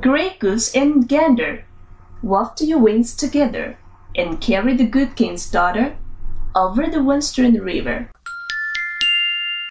Grey goose and gander, waft your wings together, and carry the good king's daughter over the Western River.